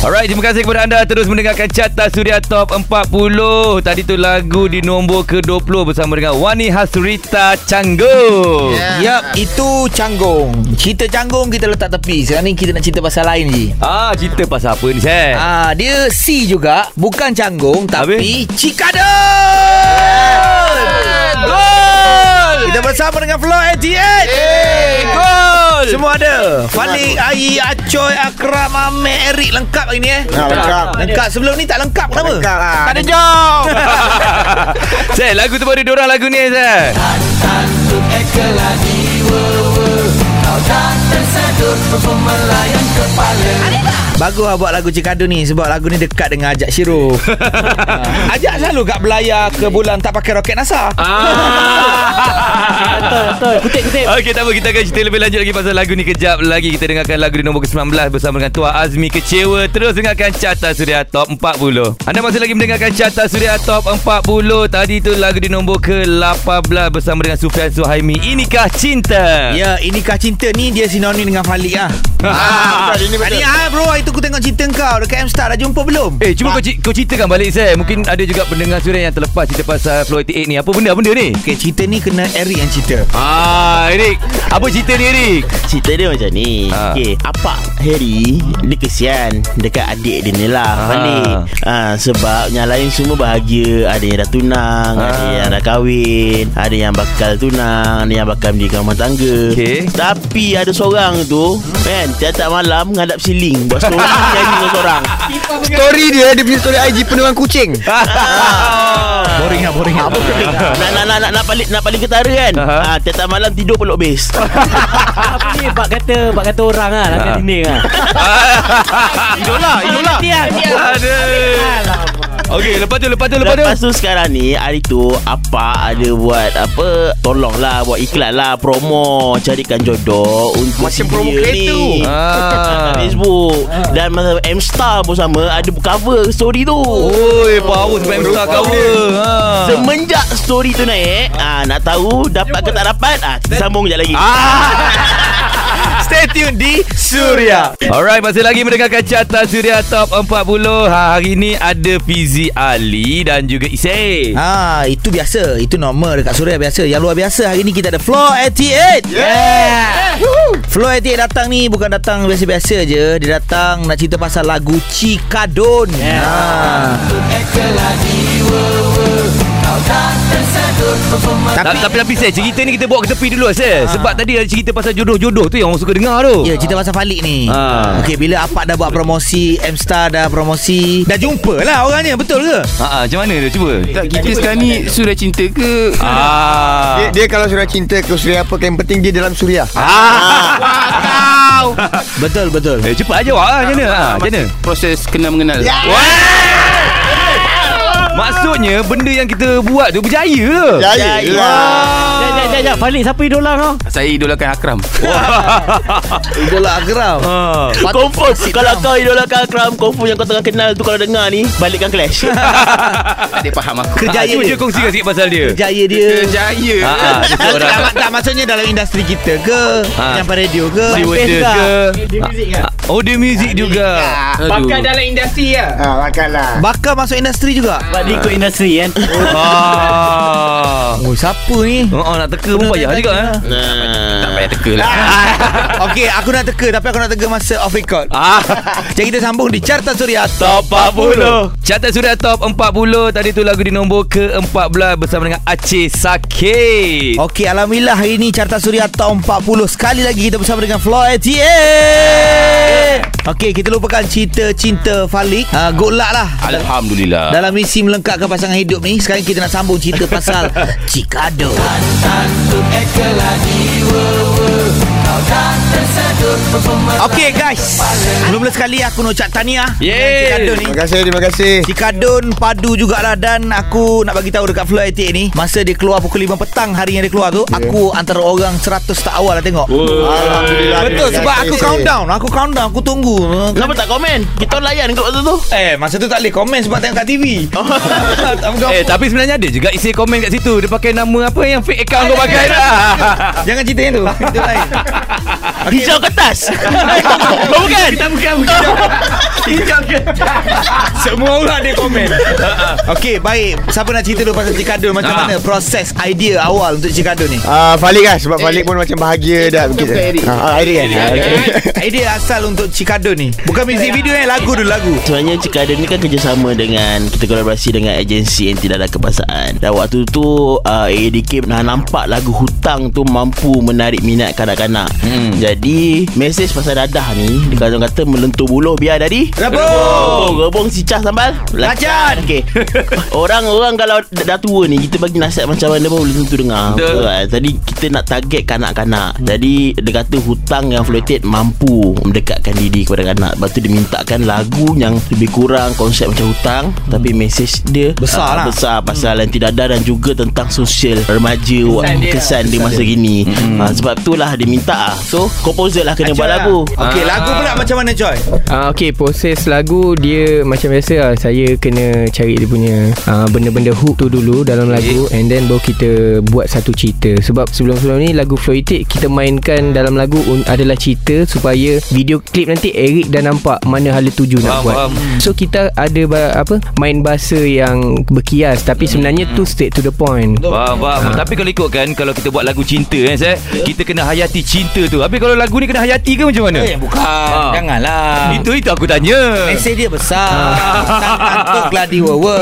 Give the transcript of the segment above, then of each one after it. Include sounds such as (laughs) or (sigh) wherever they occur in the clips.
Alright, terima kasih kepada anda terus mendengarkan Carta Suria Top 40. Tadi tu lagu di nombor ke-20 bersama dengan Wani Hasrita Canggung. Yeah. Yap, itu canggung. Cerita canggung kita letak tepi. Sekarang ni kita nak cerita pasal lain je. Ah, cerita pasal apa ni, Syed? Ah, dia C juga, bukan canggung tapi Cikadon. Gol! Kita bersama dengan Floor 88. Eh, gol! Semua ada. Falik, Ayi, Acoy, Akram, Ahmed, Eric lengkap hari ni eh. Ha, lengkap. Lengkap. Sebelum ni tak lengkap kenapa? Lengkap lah. Tak ada job. (laughs) Syed, lagu tu baru diorang lagu ni, Syed. Bagus lah buat lagu Cikadun ni Sebab lagu ni dekat dengan Ajak Syirul (laughs) Ajak selalu kat belayar ke bulan Tak pakai roket NASA (laughs) Betul Kutip-kutip Okey, tak apa. Kita akan cerita lebih lanjut lagi pasal lagu ni kejap lagi. Kita dengarkan lagu di nombor ke-19 bersama dengan Tua Azmi Kecewa. Terus dengarkan Carta Suria Top 40. Anda masih lagi mendengarkan Carta Suria Top 40. Tadi tu lagu di nombor ke-18 bersama dengan Sufian Suhaimi. Inikah Cinta? Ya inikah cinta ni Dia sinonim dengan Falik lah Ah, (laughs) betul, ini betul. Hari hai bro Hari tu aku tengok cerita kau Dekat M-Star Dah jumpa belum? Eh, cuba kau, kau ceritakan balik saya. Mungkin ada juga pendengar suria yang terlepas cerita pasal Flow 88 ni. Apa benda benda ni? Okay cerita ni kena Eric yang cerita Ah, Erik. Apa cerita ni, Erik? Cerita dia macam ni ha. Okay Apa Harry Dia kesian Dekat adik dia ni lah. Balik ha, Sebab Yang lain semua bahagia Ada yang dah tunang Ha. Ada yang dah kahwin Ada yang bakal tunang Ada yang bakal mendirikan rumah tangga Okey. Tapi ada seorang tu Kan Tiap-tiap malam Ngadap siling Buat story Nyanyi seorang Story dia Dia punya story IG Penuh dengan kucing. (laughs) Boring lah boring lah. (laughs) Nak, nak, nak, nak, nak, paling, nak paling ketara kan? Aha. ha, Tiap-tiap malam tidur peluk base. (laughs) Apa ni? Bak kata Bak kata orang lah Langgar dinding lah. Idola, idola. Tiang Aduh. Okey, lepas tu, lepas tu, lepas tu. Lepas tu sekarang ni Hari tu Apa ada buat Apa Tolong lah Buat iklan lah Promo Carikan jodoh Untuk Macam si promo dia kereta. ni Ah. (laughs) Facebook Dan masa M-Star pun sama Ada cover story tu Oi, power sebab M-Star cover. Ha. Semenjak story tu naik ah, Nak tahu Dapat ke tak dapat ah, Kita sambung sekejap lagi (laughs) Stay tune di Suria Alright, masih lagi mendengarkan Carta Suria Top 40. Ha, hari ni ada Fizi Ali dan juga Isay. Ah, itu biasa. Itu normal dekat Suria biasa. Yang luar biasa hari ni kita ada Floor 88. Yeah. Floor 88 datang ni bukan datang biasa-biasa je. Dia datang nak cerita pasal lagu Cikadon. Yeah. Ah. Tapi, tapi, tapi saya cerita ni kita bawa ke tepi dulu saya. Sebab tadi ada cerita pasal jodoh-jodoh tu yang orang suka dengar tu. Ya, cerita pasal Falik ni. Ah. Okey, bila Apak dah buat promosi, M-Star dah promosi. Dah jumpa lah orangnya, betul ke? Ha, ha, macam mana dia cuba? Tak kita sekarang ni Sudah cinta ke Ah. dia, dia kalau sudah cinta ke suria apa Yang penting dia dalam suria Ah. Betul, betul. Eh, cepat aja awak ah. Macam mana? Ha, macam mana? Proses kenal mengenal (laughs) Maksudnya benda yang kita buat tu berjaya ke? Jaya lah Jap jap jap jap. Falik siapa idola kau? Saya idolakan Akram. (laughs) Idola Akram. Ha. Confirm. Kalau kau idolakan Akram Confirm yang kau tengah kenal tu Kalau dengar ni Balikkan Clash. (laughs) Tak ada faham aku. Kerjaya Cuba dia. je kongsikan sikit pasal dia. Kerjaya dia. Jaya Ha, ha, dia Tak, tak, tak, maksudnya dalam industri kita ke? Ha. Nyampai radio ke? Stewardess ke? Ha, Oh, dia muzik juga. Aduh. dalam industri lah Ha, makanlah Bakal masuk industri juga? Sebab dia ikut industri kan? Ah. (laughs) Oh siapa ni? Oh, oh, nak teka pun payah juga eh. Nah. Tak payah teka lah. (laughs) Okey aku nak teka Tapi aku nak teka masa off record. Ah. (laughs) Jadi kita sambung di Carta Suria Top 40 Carta Suria Top 40 Tadi tu lagu di nombor ke-14 Bersama dengan Aceh Sakit. Okey Alhamdulillah hari ni Carta Suria Top 40 Sekali lagi kita bersama dengan Floor 88 Okey kita lupakan cerita cinta Falik. Uh, Good luck lah. Alhamdulillah. Dalam misi melengkapkan pasangan hidup ni Sekarang kita nak sambung cerita pasal (laughs) Cikado Okey guys. Mula-mula sekali aku nak ucap tahniah. Yeay. Ni. Terima kasih Terima kasih. Cikadon padu jugalah Dan aku nak bagi tahu dekat Floor 88 ni Masa dia keluar pukul 5 petang Hari yang dia keluar tu yeah. Aku antara orang 100 tak awal lah tengok. Alhamdulillah Betul sebab aku countdown Aku countdown Aku tunggu. Kenapa tak komen? Kita orang layan kat waktu tu. Eh masa tu tak boleh komen Sebab tengok kat TV (laughs) Eh tapi sebenarnya ada juga isi komen kat situ. Dia pakai nama apa yang fake account kau pakai dah Jangan cerita yang tu. Itu lain (laughs) Hijau kertas? (laughs) Oh bukan. Kita bukan bukan. Semua orang dia komen. (laughs) Okey baik. Siapa nak cerita dulu pasal Cikadun Macam Ah. mana proses idea awal untuk Cikadun ni? Ah, Falik lah Sebab Falik pun macam bahagia dah. Bukan Eric. Ah, Eric kan? Okay. (laughs) Idea asal untuk Cikadun ni. Bukan muzik video yang lagu dulu lagu. Sebenarnya Cikadun ni kan kerjasama dengan Kita kolaborasi dengan agensi yang tidak ada kepasaan. Dan waktu tu uh, dah nampak lagu Hutang tu mampu menarik minat kanak-kanak hmm. Jadi mesej pasal dadah ni Dia kata-kata melentur buluh biar dari Rebung. Rebung cicah sambal Lacan. Okey (laughs) Orang-orang kalau dah tua ni Kita bagi nasihat macam mana pun boleh tentu dengar Betul. Kan? Jadi kita nak target kanak-kanak Jadi dia kata hutang yang floated Mampu mendekatkan diri kepada kanak Lepas tu dia mintakan lagu yang lebih kurang Konsep macam hutang Tapi mesej dia Besar ah, lah. Besar pasal yang tidak ada Dan juga tentang sosial remaja Kesan dia, kesan dia masa gini Ah, Sebab itulah dia minta lah So composer lah kena buat lagu Okey lagu pula macam mana Joy Ah, okay, proses lagu dia macam biasa lah. Saya kena cari dia punya ah, benda-benda hook tu dulu dalam lagu and then baru kita buat satu cerita. Sebab sebelum-sebelum ni lagu Floetic kita mainkan dalam lagu un- adalah cerita supaya video klip nanti Eric dah nampak mana hala tuju nak Faham, buat. faham. So kita ada ba- apa main bahasa yang berkias tapi sebenarnya tu straight to the point. Faham, faham. Tapi kalau ikutkan Kalau kita buat lagu cinta kan saya, Kita kena hayati cinta tu Habis kalau lagu ni kena hayati ke macam mana? Eh bukan Ah. Janganlah Itu itu aku tanya Mesej dia besar Tangan gladi wawa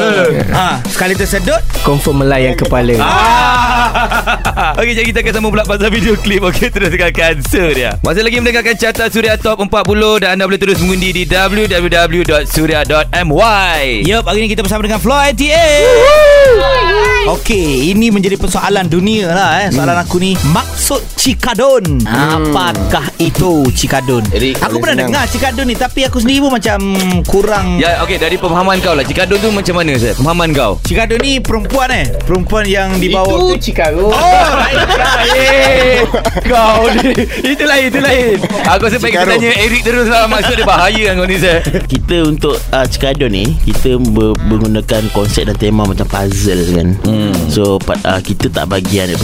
ha, Sekali tersedut Confirm melayan kepala. Ah. (laughs) Okey, jadi kita akan sambung pula pasal video klip. Okey, terus dengan answer dia. Masih lagi mendengarkan carta Suria Top 40 dan anda boleh terus mengundi di www.suria.my. Yup, hari ni kita bersama dengan Floor 88 Okey, ini menjadi persoalan dunia lah eh. Soalan aku ni Maksud Cikadun Apakah itu Cikadun? Eric, Aku pernah senang. dengar Cikadun ni Tapi aku sendiri pun macam Kurang Ya, okey dari pemahaman kau lah. Cikadun tu macam mana, Sir? Pemahaman kau. Cikadun ni perempuan eh Perempuan yang dibawa Itu Chicago. Oh, (laughs) kau ni Itu lain, itu lain Aku rasa baik kita tanya Eric terus lah Maksud dia bahaya kan kau ni Sir Kita untuk uh, Cikadon ni Kita ber, menggunakan konsep dan tema macam puzzle kan hmm. So uh, kita tak bagi 100%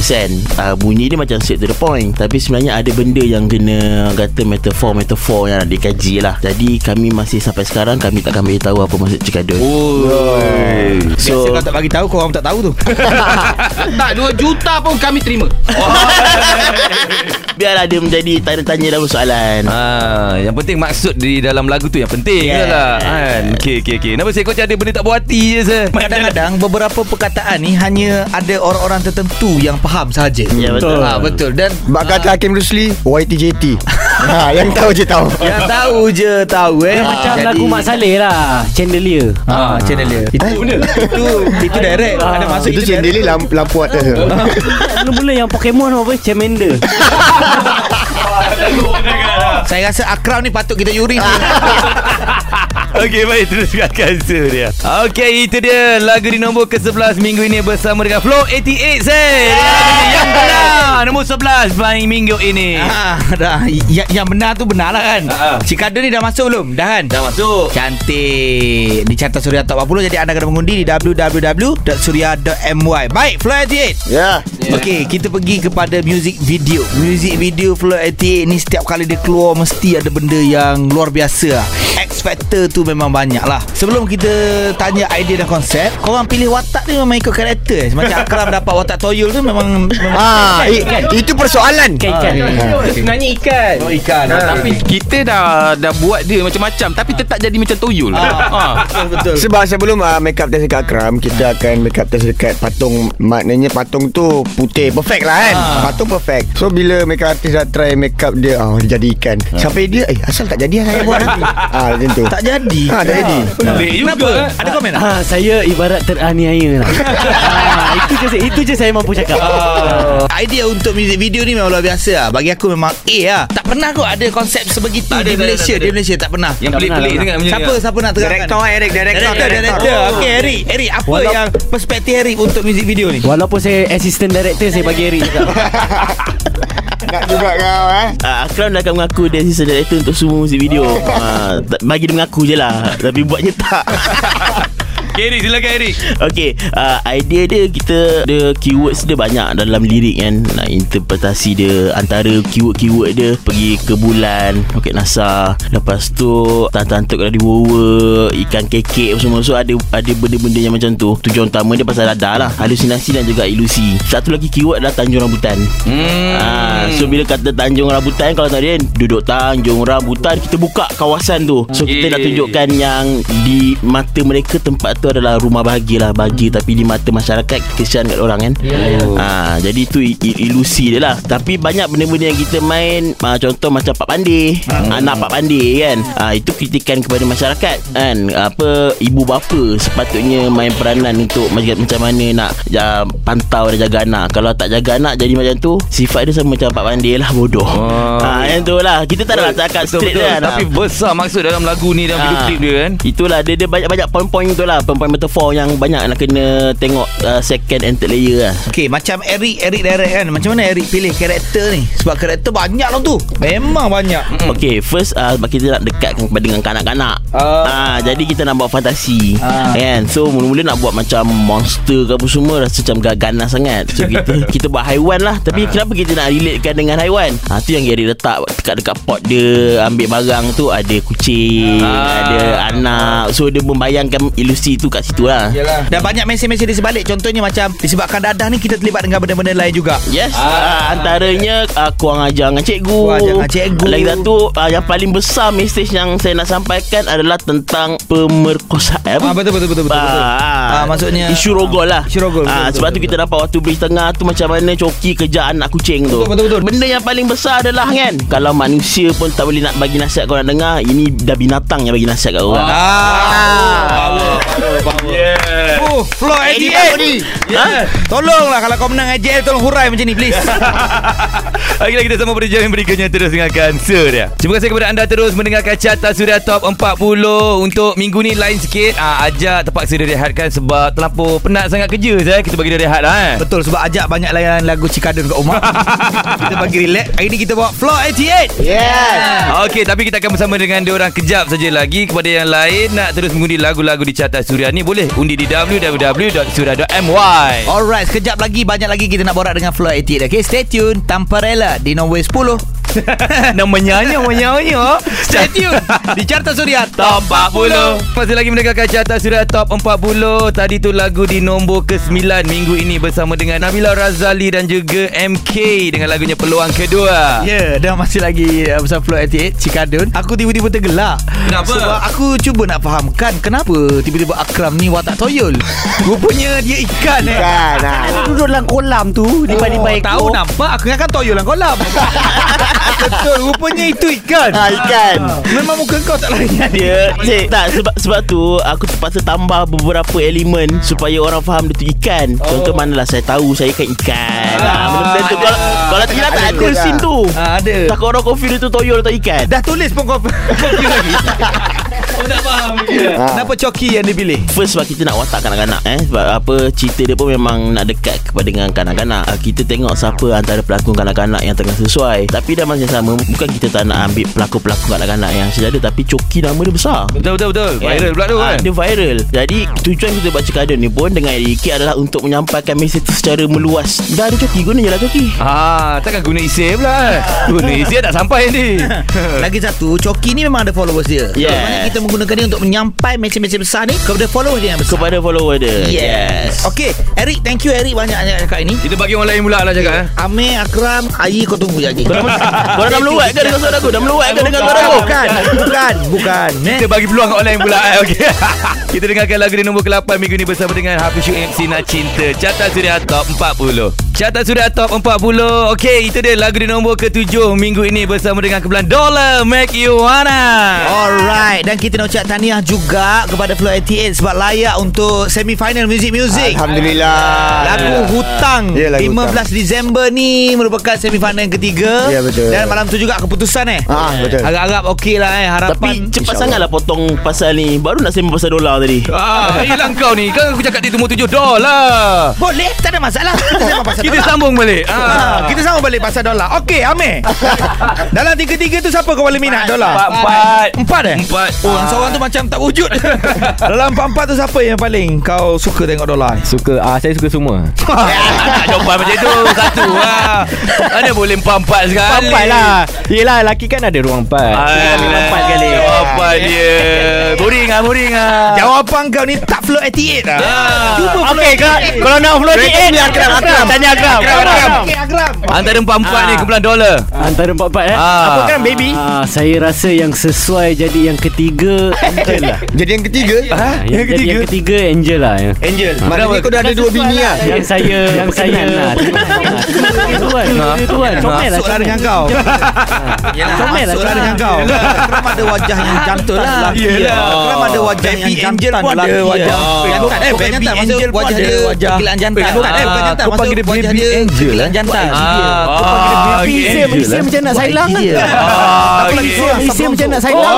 uh, Bunyi dia macam straight to the point Tapi sebenarnya ada benda yang kena Kata metafor-metafor yang nak dikaji lah Jadi kami masih sampai sekarang Kami takkan beritahu apa maksud Cikadon Oh Biasa So kau tak bagi tahu Kau orang tak tahu tu (laughs) tak 2 juta pun kami terima. (laughs) biarlah dia menjadi tanya-tanya dalam soalan Ah, yang penting maksud di dalam lagu tu yang penting Yes. yeah. lah kan. Okey okey okey. Kenapa saya kau ada benda tak buat hati je? Kadang-kadang beberapa perkataan ni Hanya ada orang-orang tertentu Yang faham sahaja Ya, betul. ha, Betul Dan Bak kata Hakim Rusli YTJT (laughs) ha, Yang tahu je tahu Yang tahu je tahu eh Macam Jadi- lagu Mak Saleh lah Chandelier Ah, channel dia. Itu benda. Itu itu direct. Ada masuk Itu cendeli lampu, lampu atas (laughs) Mula-mula yang Pokemon apa Charmander (laughs) Saya rasa Akram ni patut kita yuri. Okey baik terus dengan answer dia. Okey itu dia lagu di nombor ke-11 minggu ini bersama dengan Flow 88 Sir. Yang benar nombor 11 main minggu ini. Ah, dah. Yang, yang benar tu benar lah kan. Ah. Cikadun ni dah masuk belum? Dah kan? Dah masuk. Cantik Di carta Suria Top 40 Jadi anda kena mengundi Di www.suria.my Baik Flow 88 Ya Okey, kita pergi kepada music video. Music video Flow 88 ni setiap kali dia keluar mesti ada benda yang luar biasa lah. X Factor tu memang banyak lah. Sebelum kita tanya idea dan konsep, korang pilih watak ni memang ikut karakter. Macam Akram dapat watak toyol tu memang, memang Ah, i, Itu persoalan Ikan-ikan Sebenarnya ikan. oh, ikan. Ha, tapi kita dah dah buat dia macam-macam tapi tetap jadi macam toyol. Ah, betul betul. Sebab sebelum uh, make up test dekat Akram Kita akan make up test dekat patung Maknanya patung tu putih Perfect lah kan Ah. Patung perfect So bila make up artist dah try make up dia oh, Dia jadi ikan Sampai dia Eh asal tak jadi lah saya buat nanti (laughs) ah, Macam tu Tak jadi. Ha, tak jadi Pelik juga. Kenapa? Ada komen tak? Ha, saya ibarat teraniaya lah. ha, (laughs) itu je itu je saya mampu cakap. Idea untuk music video ni memang luar biasa lah. Bagi aku memang A lah. Tak pernah kot ada konsep sebegitu Tak ada, di tak ada, Malaysia. tak ada. Di Malaysia tak pernah. Yang pelik-pelik Tak sangat macam Siapa siapa nak terangkan? Director Eric Director Director, director. Okey, Eric. Eric, apa Walau- yang perspektif Eric untuk music video ni? Walaupun saya assistant director saya bagi Eric cakap. (laughs) Nak juga kau eh. Uh, Akram dah akan mengaku Dia assistant director Untuk semua musik video. (laughs) Uh, Bagi dia mengaku je lah. Tapi buatnya tak (laughs) Okay Eric silakan Eric. Okay uh, Idea dia Kita Dia keywords dia banyak Dalam lirik kan? Nak interpretasi dia Antara keyword-keyword dia Pergi ke bulan Roket NASA Lepas tu Tantuk kalau dibawa Ikan kekek semua. So ada Ada benda-benda yang macam tu. Tujuan utama dia pasal radar lah Halusinasi dan juga ilusi. Satu lagi keyword adalah Tanjung Rambutan. Hmm. Ah, so bila kata Tanjung Rambutan kalau tadi kan duduk Tanjung Rambutan kita buka kawasan tu. So kita nak tunjukkan yang di mata mereka tempat tu adalah rumah bahagia lah bahagia tapi di mata masyarakat kesian kat orang kan. Oh. Ah, jadi tu ilusi dia lah. Tapi banyak benda-benda yang kita main ah, contoh macam Pak Pandey, anak Pak Pandey kan. Ah, itu kritikan kepada masyarakat kan. Apa ibu bapa sepatutnya main peranan untuk macam macam mana nak ja, pantau dan jaga anak. Kalau tak jaga anak jadi macam tu sifat dia sama macam Pak Pandey lah bodoh. Oh. Ah, yang tu lah. Kita tak nak cakap Betul, straight betul. kan. Tapi besar maksud dalam lagu ni Dalam video Ah. klip dia kan Itulah dia dia banyak-banyak poin-poin tu lah Poin-poin metafor yang banyak nak kena tengok uh, second and third layer lah. Okay macam Eric Eric direct kan. Macam mana Eric pilih karakter ni? Sebab karakter banyak lah tu. Memang banyak. Hmm. Okay first uh, Kita nak kepada dengan kanak-kanak. Ah. uh, Jadi kita nak buat fantasi. Ah. Kan? So mula-mula nak buat macam Monster ke apa semua Rasa macam ganas sangat. So kita (laughs) kita buat haiwan lah. Tapi kenapa kita nak relatekan dengan haiwan? Ha, Tu yang Gary letak Dekat-dekat pot dia Ambil barang tu. Ada kucing Ah. Ada anak. So dia membayangkan ilusi tu kat situ lah. Yalah. Dan banyak mesej-mesej di sebalik. Contohnya macam Disebabkan dadah ni Kita terlibat dengan benda-benda lain juga. Yes. Ah. Antaranya uh, Kurang ajar dengan cikgu. Kurang ajar dengan cikgu. Lagi satu uh, Yang paling besar Mesej yang saya nak sampaikan Adalah tentang Pemerkosaan. Ah, betul, betul, betul, betul, betul. Ah, maksudnya- Isu rogol lah. Isu rogol, betul, Ah, betul, Sebab betul, tu kita dapat Waktu beri tengah tu Macam mana coki kejar anak kucing tu. Betul, betul, betul. Benda yang paling besar adalah kan Kalau manusia pun Tak boleh nak bagi nasihat Korang dengar Ini dah binatang yang bagi nasihat kat orang. Ah. Yeah Floor 88 Ha? Tolonglah kalau kau menang AJL Tolong hurai macam ni please. (laughs) Baiklah kita sama pada jam yang berikutnya. Terus dengarkan Surya Terima kasih kepada anda terus Mendengarkan carta Surya Top 40 Untuk minggu ni. Lain sikit ah, Ajak terpaksa dia rehatkan Sebab terlampau penat sangat kerja saya. Kita bagi dia rehat lah eh. Betul sebab ajak banyak layanan lagu Cikadun kat rumah. (laughs) Kita bagi relax. Hari ni kita bawa floor 88 Yes. Okey, tapi kita akan bersama dengan dia orang kejap saja lagi. Kepada yang lain nak terus mengundi lagu-lagu di carta Suria ni boleh undi di www.suria.my. Alright, sekejap lagi Banyak lagi kita nak borak dengan Floor 88 Okay, stay tune Tanpa rela Di nombor 10 (laughs) Namanya namanya. Stay tune Di Carta Suria Top 40 Masih lagi mendengarkan carta Suria Top 40 Tadi tu lagu di nombor ke-9 Minggu ini bersama dengan Nabila Razali dan juga MK Dengan lagunya Peluang Kedua. Ya, yeah, dan masih lagi uh, bersama Floor 88 Cikadun Aku tiba-tiba tergelak. Kenapa? Sebab aku cuba nak fahamkan Kenapa tiba-tiba Akram ni watak toyol. Rupanya dia ikan eh. Kan ah. Dia duduk dalam kolam tu Di Oh, balik tahu nampak Aku ingatkan toyol dalam kolam (laughs) (laughs) Betul Rupanya itu ikan Ah, ikan. Memang muka kau tak layan Dia cik, tak sebab sebab tu aku terpaksa tambah beberapa elemen supaya orang faham dia tu ikan. Oh. Contoh manalah saya tahu saya kan ikan. Ah, benda-benda tu kalau kalau tidak tak ada scene tu. ah, Ada Tak orang confuse dia tu toyol atau ikan. Dah tulis pun kau (laughs) Confuse lagi Oh tak faham Ah. Kenapa coki yang dipilih First sebab kita nak watak kanak-kanak eh sebab apa cerita dia pun memang nak dekat kepada dengan kanak-kanak. Ah, Kita tengok siapa antara pelakon kanak-kanak yang tengah sesuai. Tapi dah masa yang sama bukan kita tak nak ambil pelakon-pelakon kanak-kanak yang sejadah tapi coki nama dia besar. Betul betul betul Viral pula tu Ah, kan Dia viral Jadi tujuan kita buat cekadun ni pun Dengan Ricky adalah Untuk menyampaikan mesej tu secara meluas Dah ada coki Guna je lah coki Ah, takkan guna isi pula eh. Guna isi tak sampai ni. (laughs) Lagi satu Coki ni memang ada followers dia. Maknanya kita menggunakan dia Untuk menyampai mesej-mesej besar ni Kepada followers dia yang besar Kepada follower dia Yes Okay Eric Thank you Eric Banyak-banyak cakap ini Kita bagi orang lain pula lah cakap eh. Amir Akram Ayi kau tunggu lagi Korang dah meluat ke dengan suara aku Dah meluat ke dengan suara aku Bukan Bukan Bukan eh? Kita bagi peluang kat orang lain pula eh. Okay. (laughs) Kita dengarkan lagu di nombor ke-8 minggu ni bersama dengan Hafiz Syuk MC Nak Cinta. Carta Suria Top 40. Carta Suria Top 40. Okey, itu dia lagu di nombor ke-7 minggu ini bersama dengan kumpulan Dollar Make You Wanna. Alright Dan kita nak ucap tahniah juga Kepada Flow 88 Sebab layak untuk Semi-final Music Music Alhamdulillah Lagu Hutang Ya, lagu 15 Hutang. Disember ni Merupakan semi-final yang ketiga Ya, betul. Dan malam tu juga keputusan eh Ah, betul. Harap-harap okey lah eh Harapan Tapi cepat sangatlah potong pasal ni Baru nak sembang pasal dolar tadi Ah, hilang kau ni. Kan aku cakap dia temu 7 dolar. Boleh Tak ada masalah (laughs) Kita sambung pasal Kita dolar. sambung balik. Ah, Ah. kita sambung balik pasal dolar Okey Amir (laughs) Dalam tiga-tiga tu Siapa kau paling minat dolar Empat, empat. Empat eh Empat. Oh Yang seorang tu macam tak wujud. (laughs) Dalam empat-empat tu siapa yang paling Kau suka tengok dolar Suka ah Saya suka semua. (laughs) Tak jawapan macam tu. Satu lah Mana boleh empat-empat sekali? Empat lah. Yelah lelaki kan ada ruang empat. Ah, Minum empat kali Jawapan dia. (laughs) Boring lah Boring lah Jawapan kau ni tak flow 88 lah. Ah. Cuba flow Okay kau, Kalau nak flow ni Eh Akram Akram Tanya Akram Akram Antara empat-empat ni Kumpulan dolar Antara empat-empat eh? Ah. Apa kan baby? Ah, saya rasa yang sesuai jadi yang ketiga Angel lah. (laughs) Jadi yang ketiga Ah, yang, jadi yang ketiga Angel lah. Ya. Angel Maknanya kau dah ada dua bini lah Yang saya yang saya lah. Tuan, tuan, comel lah. Masuklah dengan kau (laughs) Comel lah, Masuklah comel. dengan kau Akram ada wajah yang jantan lah. Akram ada wajah yang Baby jantan Angel pun ada wajah. Eh, bukan Eh bukan Baby jantan Angel Maksud pun wajah ada dia wajah. Pergilaan jantan Eh, Bukan eh bukan ah, jantan kau Maksud panggil dia wajah Baby dia Angel, eh? jantan Ah, Ah, okey, Isi Angel isi lah. macam nak sailang kan. Dia. Ah, Aku lagi okey. seorang Isi Sabron macam nak sailang.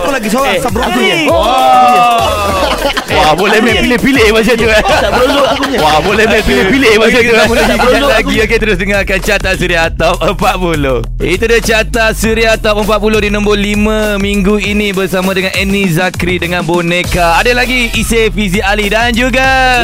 Aku lagi seorang Sabron tu. Wah. Boleh main pilih-pilih macam tu eh. Aku punya. Wah boleh main pilih-pilih macam tu eh. lagi Okay terus dengarkan Carta Suria Top 40 Itu dia Carta Suria Top 40 Di nombor 5 Minggu ini Bersama dengan Annie Zakri Dengan Boneka. Ada lagi Isay Fizi Ali Dan juga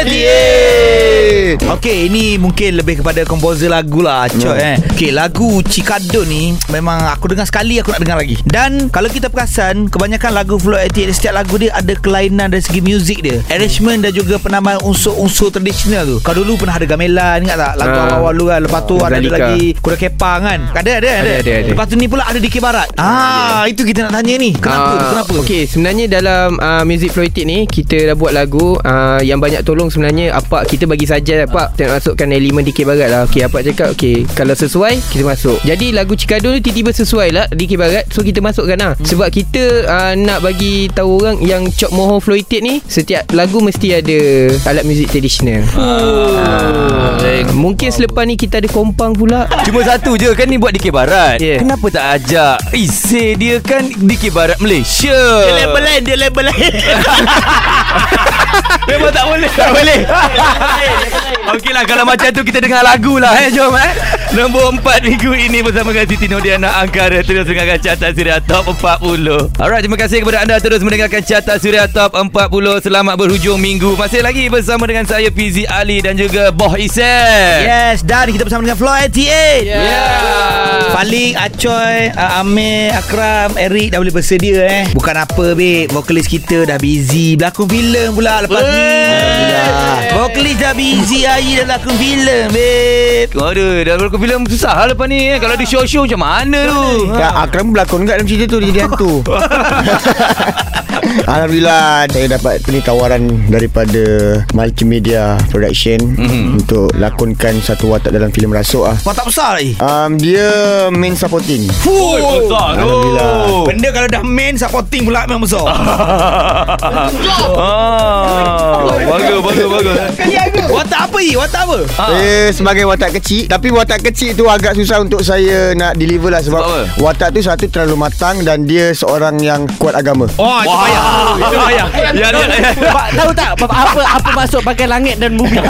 88 Okay ini mungkin lebih kepada komposer lagu lah Cok eh. Okay lagu Cikado ni Memang aku dengar sekali Aku nak dengar lagi. Dan kalau kita perasan Kebanyakan lagu Flow 88 Setiap lagu dia ada kelainan Dari segi muzik dia. Arrangement dan juga Penambahan unsur-unsur tradisional tu. Kau dulu pernah ada gamelan Ingat tak? Lagu Ah. awal-awal dulu kan Lepas tu ada, ada Zalika. lagi Kuda kepang kan? Ada ada ada, ada, ada. Lepas tu ni pula ada Dikir Barat. Ah Itu kita nak tanya ni. Kenapa Ah, Kenapa? Okay sebenarnya dalam uh, Music Floetic ni Kita dah buat lagu uh, Yang banyak tolong sebenarnya Apa kita bagi saja Apa Kita nak masukkan elemen DK Barat lah. Okay apa cakap Okay Kalau sesuai Kita masuk. Jadi lagu Cikado ni Tiba-tiba sesuai lah DK Barat So kita masukkan lah. hmm. Sebab kita uh, Nak bagi tahu orang Yang Cok Moho Floetic ni Setiap lagu mesti ada Alat muzik tradisional. Ah, baik. Mungkin selepas ni Kita ada kompang pula. Cuma satu je Kan ni buat DK Barat. Yeah. Kenapa tak ajak Isay dia kan DK Barat Malaysia? Dia label lain Dia label lain. (laughs) Memang tak boleh. Tak boleh. (laughs) Okey lah Kalau macam tu Kita dengar lagu lah eh. Jom eh. Nombor 4 minggu ini Bersama dengan Siti Nodiana Angkara. Terus dengarkan Carta Suria Top 40 Alright terima kasih kepada anda Terus mendengarkan Carta Suria Top 40 Selamat berhujung minggu. Masih lagi bersama dengan saya Fizi Ali Dan juga Boh Isel Yes Dan kita bersama dengan Flow 88 Yeah. Falik, Acoy, uh, Amir, Akram, Eric dah boleh bersedia eh. Bukan apa babe, vokalis kita dah busy. Berlakon filem pula lepas ni. Vokalis dah busy hari dah lakon filem babe. Aduh Dah berlaku filem susah lah lepas ni eh. Kalau ada show-show macam mana tu? Ya, Akram berlakon kat dalam cerita tu Dia jadi hantu (laughs) Alhamdulillah Saya dapat ni tawaran Daripada Multimedia Production mm-hmm. Untuk lakonkan Satu watak dalam filem Rasuk lah Kau tak besar lagi. um, Dia main supporting Fuh besar tu Alhamdulillah. Benda kalau dah main supporting pula memang besar. (laughs) ah, Bagus bagus bagus Watak apa ni? Watak apa? Ah. Saya sebagai watak kecil Tapi watak kecil tu agak susah untuk saya nak deliver lah Sebab, Sebab watak tu satu terlalu matang Dan dia seorang yang kuat agama. Oh, itu payah. Itu payah. Ya ya ya. Tahu tak apa apa, apa maksud pakai langit dan bumi? (laughs)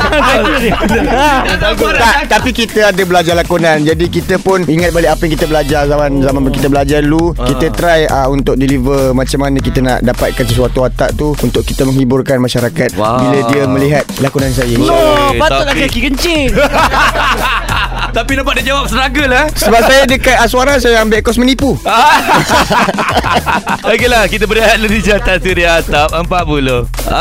tak, tapi kita ada belajar lakonan. Jadi kita pun ingat balik apa yang kita belajar Zaman zaman kita belajar dulu. Kita try uh, untuk deliver Macam mana kita nak dapatkan sesuatu watak tu Untuk kita menghiburkan masyarakat Wah. Bila dia melihat lakonan saya. Oh, Eh, patutlah tapi- kaki kencing. (laughs) Tapi nampak dia jawab struggle lah Sebab saya dekat Aswara Saya ambil kos menipu (laughs) (laughs) Okeylah kita berehat dulu di Carta Suria Top 40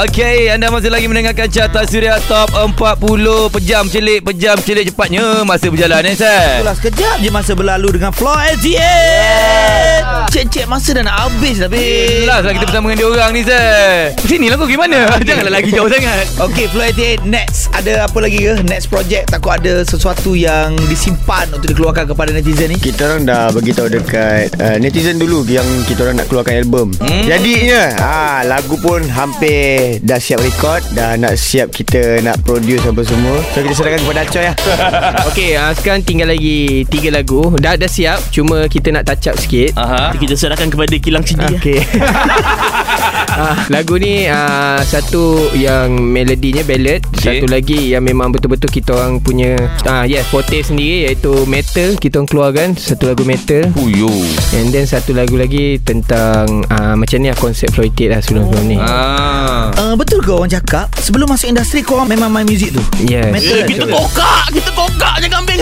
Okey anda masih lagi mendengarkan Carta Suria Top 40 Pejam celik Pejam celik cepatnya Masa berjalan eh Sir Itulah sekejap je masa berlalu dengan Flow 88 Cek-cek masa dah nak habis dah babe Last lah kita bersama dengan dia orang ni Sir Sini lah kau gimana? (laughs) (laughs) Janganlah lagi jauh sangat. Okay Flow 88 Next. Ada apa lagi ke? Next project Takut ada sesuatu yang Disimpan Untuk dikeluarkan kepada netizen ni? Kita orang dah beritahu dekat uh, netizen dulu Yang kita orang nak keluarkan album hmm. Jadinya ha, Lagu pun hampir Dah siap record Dah nak siap kita Nak produce apa semua So kita serahkan kepada Acoy lah (laughs) Okay uh, Sekarang tinggal lagi Tiga lagu Dah dah siap Cuma kita nak touch up sikit Aha. Kita serahkan kepada kilang CD okay. Okay Ah, lagu ni ah, satu yang melodinya ballad, Okay. satu lagi yang memang betul-betul kita orang punya ah yes forte sendiri iaitu metal kita orang keluarkan satu lagu metal. Puyo. And then satu lagu lagi tentang ah, macam ni lah konsep Floyd lah sebelum-sebelum ni. Ah. Uh, betul ke orang cakap Sebelum masuk industri Korang memang main muzik tu Yes. Metal Eh, kita betul. kokak Kita kokak je kambing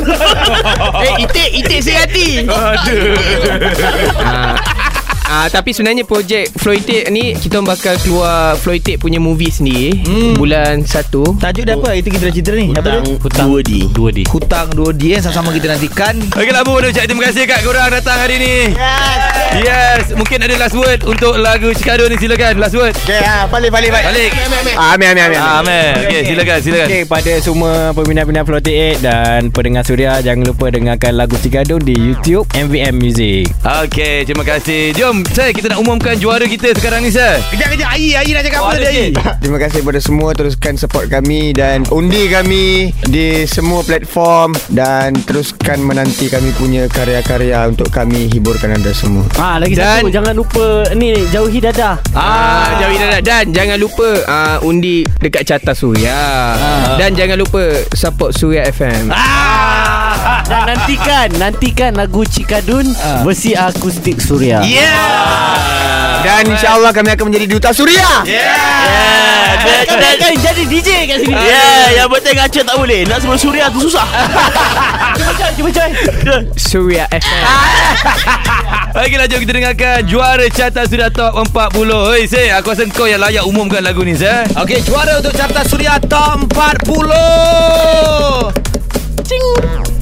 (laughs) Eh itik Itik sehati Ah, Ah, tapi sebenarnya projek Floytek ni kita bakal keluar Floytek punya movie sendiri hmm. bulan 1. Tajuk dia apa? Itu kita dah cerita ni. Apa tu Hutang Dua di Dua di Hutang 2D yang sama-sama kita nantikan. Okeylah Bu. Ucap terima kasih kat korang datang hari ni. Yes. Yes. Mungkin ada last word Untuk lagu Cikado ni. Silakan Last word. Okay ha, Balik balik balik. Balik. Ah, Amin amin. Amin Ah, Amin. Okay silakan silakan. Okay pada semua peminat-peminat Flow 88 Dan pendengar Suria Jangan lupa dengarkan lagu Cikadung Di YouTube MVM Music. Okay terima kasih. Jom saya kita nak umumkan juara kita sekarang ni Sir Kejap-kejap Ayi Ayi nak cakap apa tadi? (laughs) Terima kasih kepada semua. Teruskan support kami Dan undi kami Di semua platform Dan teruskan menanti kami punya karya-karya Untuk kami hiburkan anda semua. Ah lagi Dan- satu Jangan lupa Ni jauhi dadah. Ah, jauhi dah dan jangan lupa ah, undi dekat Carta Suria. Dan jangan lupa support Suria FM. Dan nantikan Nantikan lagu Cikadun Versi akustik Suria. Dan insyaAllah kami akan menjadi Duta Suria. Yeah. Kan kan jadi DJ kat sini? Yeah Yang penting ngaca tak boleh. Nak sebut suria tu susah. Cuba cuba Suria FM. (laughs) Baiklah jom kita dengarkan Juara Carta Suria Top 40 Hei Sir Aku rasa kau yang layak umumkan lagu ni Sir Okey juara untuk Carta Suria Top 40 Cing.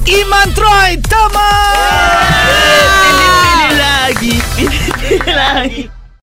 Iman Troy Teman Pilih lagi. Pilih lagi